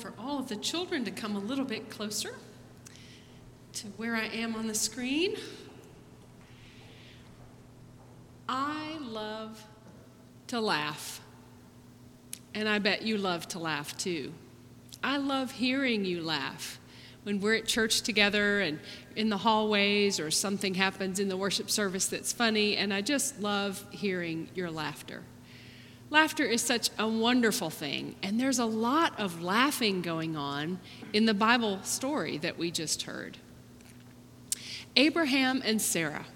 for all of the children to come a little bit closer to where I am on the screen. I love to laugh, and I bet you love to laugh too. I love hearing you laugh when we're at church together and in the hallways or something happens in the worship service that's funny, and I just love hearing your laughter. Laughter is such a wonderful thing, and there's a lot of laughing going on in the Bible story that we just heard. Abraham and Sarah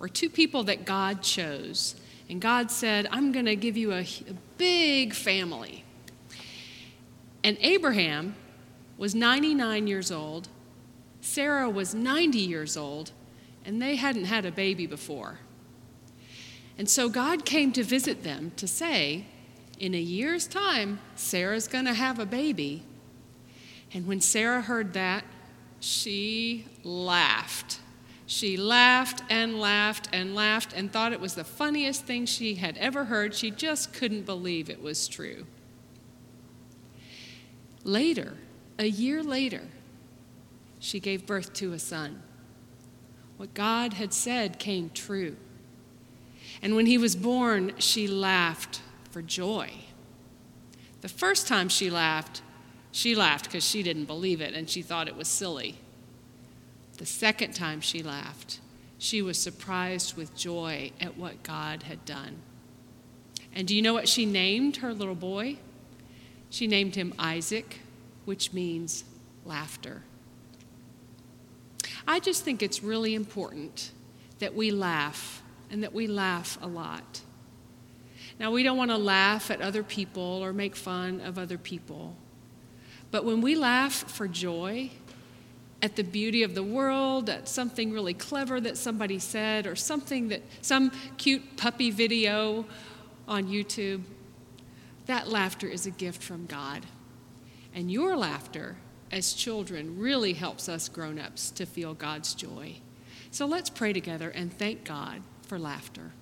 were two people that God chose, and God said, I'm going to give you a, a big family. And Abraham was 99 years old, Sarah was 90 years old, and they hadn't had a baby before. And so God came to visit them to say, in a year's time, Sarah's going to have a baby. And when Sarah heard that, she laughed. She laughed and laughed and laughed and thought it was the funniest thing she had ever heard. She just couldn't believe it was true. Later, a year later, she gave birth to a son. What God had said came true. And when he was born, she laughed for joy. The first time she laughed, she laughed because she didn't believe it and she thought it was silly. The second time she laughed, she was surprised with joy at what God had done. And do you know what she named her little boy? She named him Isaac, which means laughter. I just think it's really important that we laugh and that we laugh a lot. Now, we don't want to laugh at other people or make fun of other people. But when we laugh for joy, at the beauty of the world, at something really clever that somebody said, or something that, some cute puppy video on YouTube, that laughter is a gift from God. And your laughter as children really helps us grown ups to feel God's joy. So let's pray together and thank God for laughter.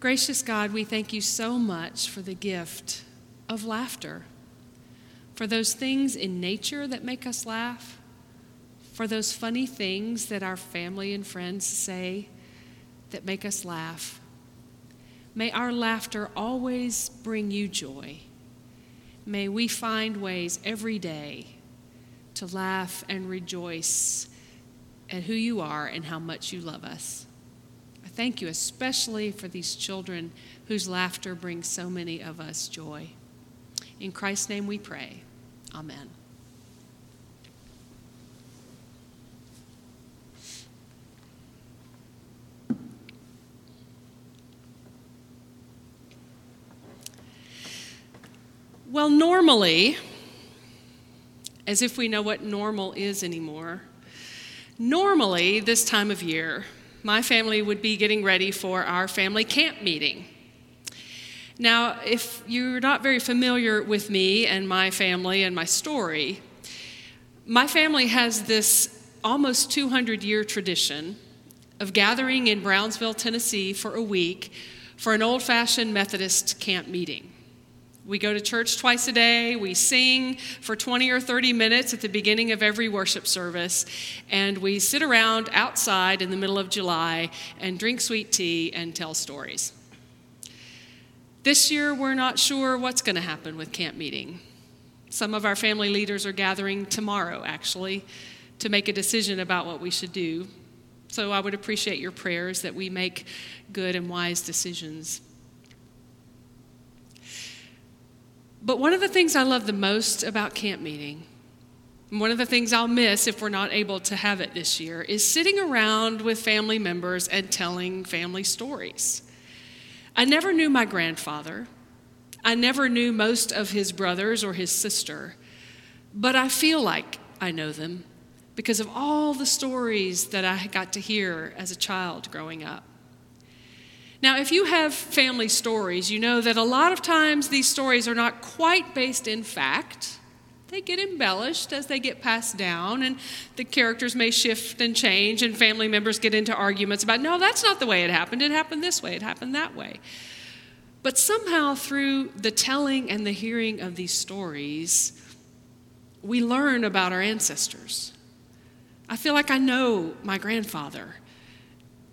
Gracious God, we thank you so much for the gift of laughter, for those things in nature that make us laugh, for those funny things that our family and friends say that make us laugh. May our laughter always bring you joy. May we find ways every day to laugh and rejoice at who you are and how much you love us. I thank you especially for these children whose laughter brings so many of us joy. In Christ's name we pray. Amen. Well, normally, as if we know what normal is anymore, normally this time of year, my family would be getting ready for our family camp meeting. Now, if you're not very familiar with me and my family and my story, my family has this almost 200 year tradition of gathering in Brownsville, Tennessee for a week for an old fashioned Methodist camp meeting. We go to church twice a day. We sing for 20 or 30 minutes at the beginning of every worship service. And we sit around outside in the middle of July and drink sweet tea and tell stories. This year, we're not sure what's going to happen with camp meeting. Some of our family leaders are gathering tomorrow, actually, to make a decision about what we should do. So I would appreciate your prayers that we make good and wise decisions. But one of the things I love the most about camp meeting, and one of the things I'll miss if we're not able to have it this year, is sitting around with family members and telling family stories. I never knew my grandfather. I never knew most of his brothers or his sister, but I feel like I know them because of all the stories that I got to hear as a child growing up. Now, if you have family stories, you know that a lot of times these stories are not quite based in fact. They get embellished as they get passed down, and the characters may shift and change, and family members get into arguments about, no, that's not the way it happened. It happened this way, it happened that way. But somehow, through the telling and the hearing of these stories, we learn about our ancestors. I feel like I know my grandfather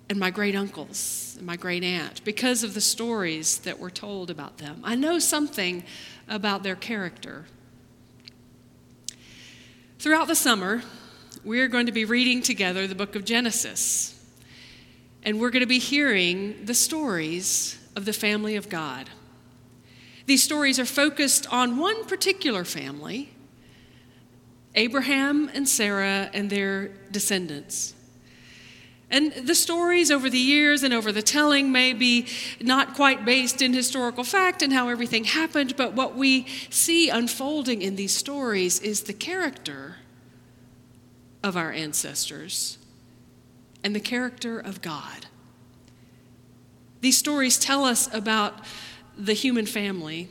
and my great uncles and my great aunt because of the stories that were told about them. I know something about their character. Throughout the summer, we are going to be reading together the book of Genesis. And we're going to be hearing the stories of the family of God. These stories are focused on one particular family Abraham and Sarah and their descendants. And the stories over the years and over the telling may be not quite based in historical fact and how everything happened, but what we see unfolding in these stories is the character of our ancestors and the character of God. These stories tell us about the human family,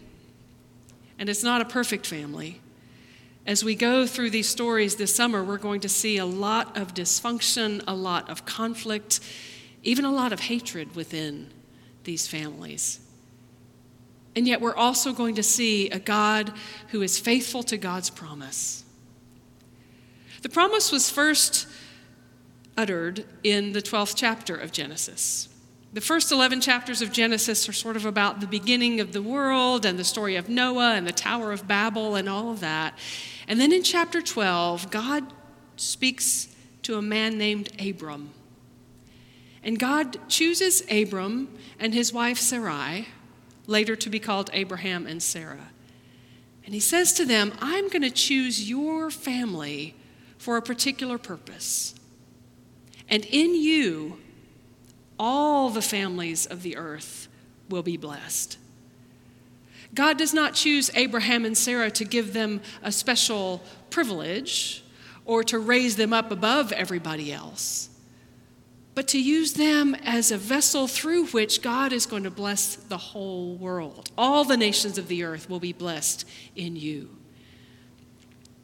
and it's not a perfect family. As we go through these stories this summer, we're going to see a lot of dysfunction, a lot of conflict, even a lot of hatred within these families. And yet, we're also going to see a God who is faithful to God's promise. The promise was first uttered in the 12th chapter of Genesis. The first 11 chapters of Genesis are sort of about the beginning of the world and the story of Noah and the Tower of Babel and all of that. And then in chapter 12, God speaks to a man named Abram. And God chooses Abram and his wife Sarai, later to be called Abraham and Sarah. And he says to them, I'm going to choose your family for a particular purpose. And in you, all the families of the earth will be blessed. God does not choose Abraham and Sarah to give them a special privilege or to raise them up above everybody else, but to use them as a vessel through which God is going to bless the whole world. All the nations of the earth will be blessed in you.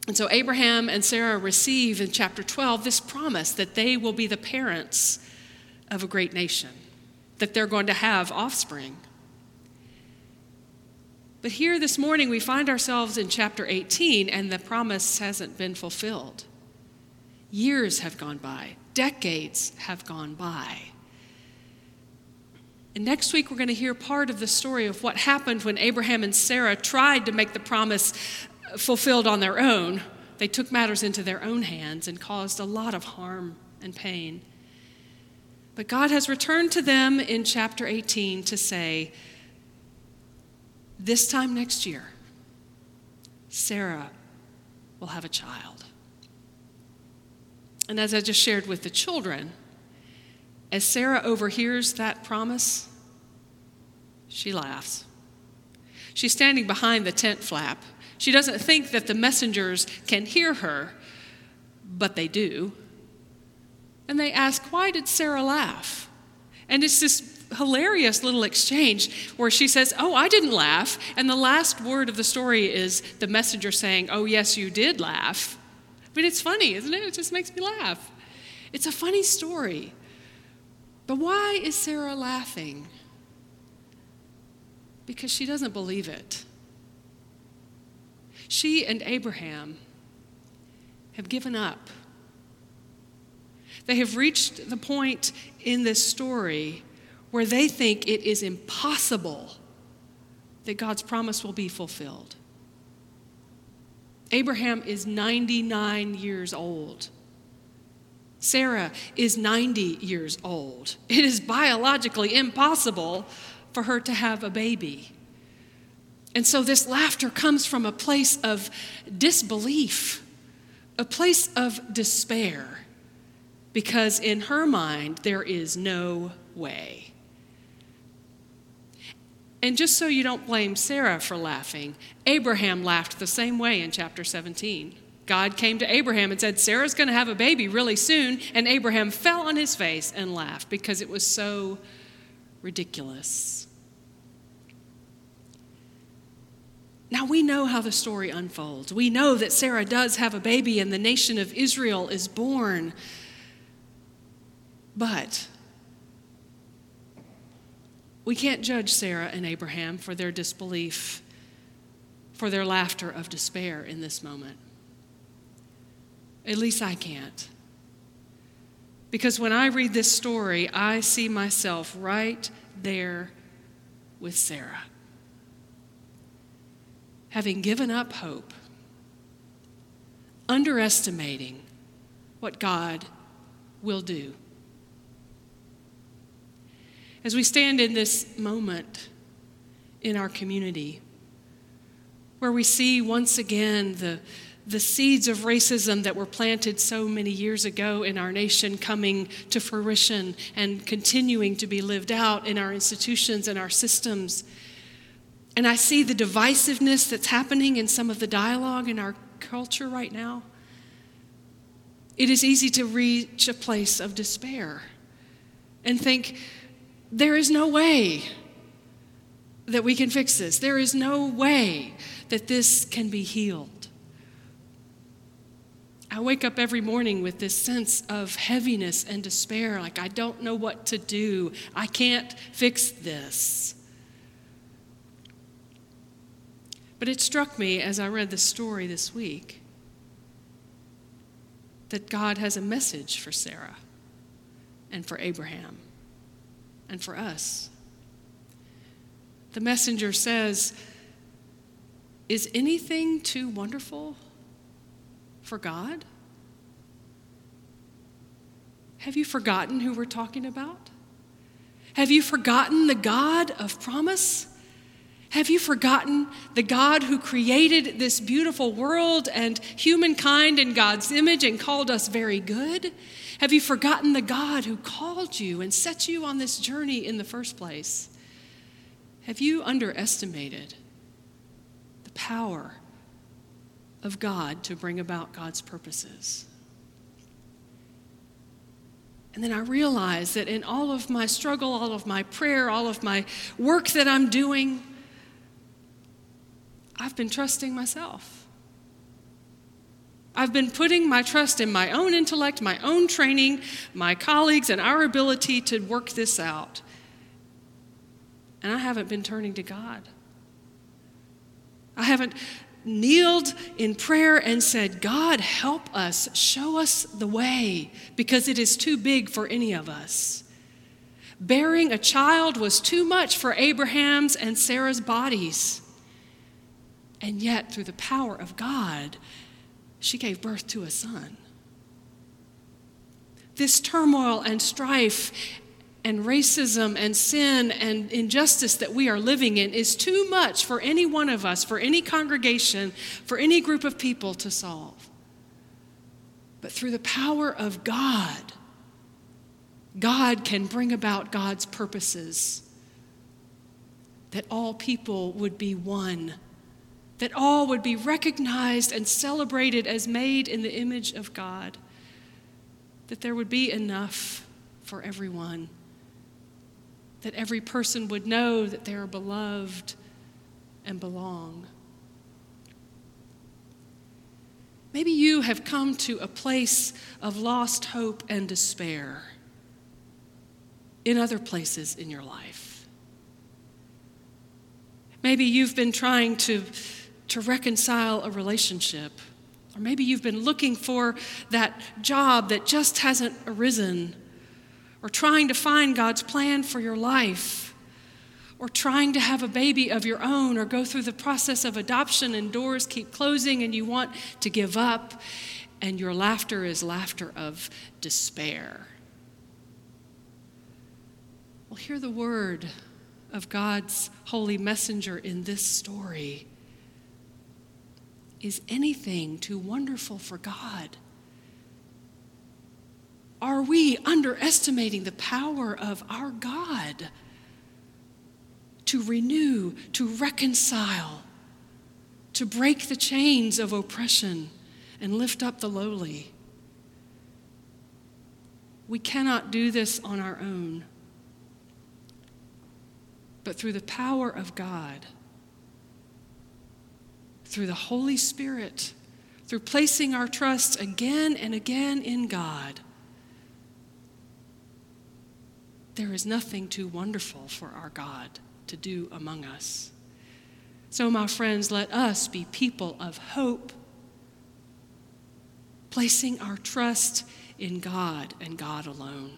And so Abraham and Sarah receive in chapter 12 this promise that they will be the parents of a great nation, that they're going to have offspring. But here this morning, we find ourselves in chapter 18, and the promise hasn't been fulfilled. Years have gone by, decades have gone by. And next week, we're going to hear part of the story of what happened when Abraham and Sarah tried to make the promise fulfilled on their own. They took matters into their own hands and caused a lot of harm and pain. But God has returned to them in chapter 18 to say, this time next year, Sarah will have a child. And as I just shared with the children, as Sarah overhears that promise, she laughs. She's standing behind the tent flap she doesn't think that the messengers can hear her, but they do. And they ask, Why did Sarah laugh? And it's this hilarious little exchange where she says, Oh, I didn't laugh. And the last word of the story is the messenger saying, Oh, yes, you did laugh. But it's funny, isn't it? It just makes me laugh. It's a funny story. But why is Sarah laughing? Because she doesn't believe it. She and Abraham have given up. They have reached the point in this story where they think it is impossible that God's promise will be fulfilled. Abraham is 99 years old. Sarah is 90 years old. It is biologically impossible for her to have a baby. And so this laughter comes from a place of disbelief, a place of despair, because in her mind, there is no way. And just so you don't blame Sarah for laughing, Abraham laughed the same way in chapter 17. God came to Abraham and said, Sarah's going to have a baby really soon. And Abraham fell on his face and laughed because it was so ridiculous. Now we know how the story unfolds. We know that Sarah does have a baby and the nation of Israel is born. But We can't judge Sarah and Abraham for their disbelief, for their laughter of despair in this moment. At least I can't. Because when I read this story, I see myself right there with Sarah. Having given up hope, underestimating what God will do. As we stand in this moment in our community, where we see once again the the seeds of racism that were planted so many years ago in our nation coming to fruition and continuing to be lived out in our institutions and our systems. And I see the divisiveness that's happening in some of the dialogue in our culture right now. It is easy to reach a place of despair and think, there is no way that we can fix this. There is no way that this can be healed. I wake up every morning with this sense of heaviness and despair like, I don't know what to do. I can't fix this. But it struck me as I read the story this week that God has a message for Sarah and for Abraham and for us. The messenger says, Is anything too wonderful for God? Have you forgotten who we're talking about? Have you forgotten the God of promise? Have you forgotten the God who created this beautiful world and humankind in God's image and called us very good? Have you forgotten the God who called you and set you on this journey in the first place? Have you underestimated the power of God to bring about God's purposes. And then I realize that in all of my struggle, all of my prayer, all of my work that I'm doing, I've been trusting myself. I've been putting my trust in my own intellect, my own training, my colleagues, and our ability to work this out. And I haven't been turning to God. I haven't kneeled in prayer and said, God, help us, show us the way, because it is too big for any of us. Bearing a child was too much for Abraham's and Sarah's bodies. And yet, through the power of God, she gave birth to a son. This turmoil and strife and racism and sin and injustice that we are living in is too much for any one of us, for any congregation, for any group of people to solve. But through the power of God, God can bring about God's purposes. That all people would be one, that all would be recognized and celebrated as made in the image of God, that there would be enough for everyone that every person would know that they are beloved and belong. Maybe you have come to a place of lost hope and despair in other places in your life. Maybe you've been trying to, to reconcile a relationship, or maybe you've been looking for that job that just hasn't arisen or trying to find God's plan for your life, or trying to have a baby of your own, or go through the process of adoption and doors keep closing and you want to give up, and your laughter is laughter of despair. Well, hear the word of God's holy messenger in this story. Is anything too wonderful for God? Are we underestimating the power of our God to renew, to reconcile, to break the chains of oppression and lift up the lowly? We cannot do this on our own, but through the power of God, through the Holy Spirit, through placing our trust again and again in God there is nothing too wonderful for our God to do among us. So, my friends, let us be people of hope, placing our trust in God and God alone.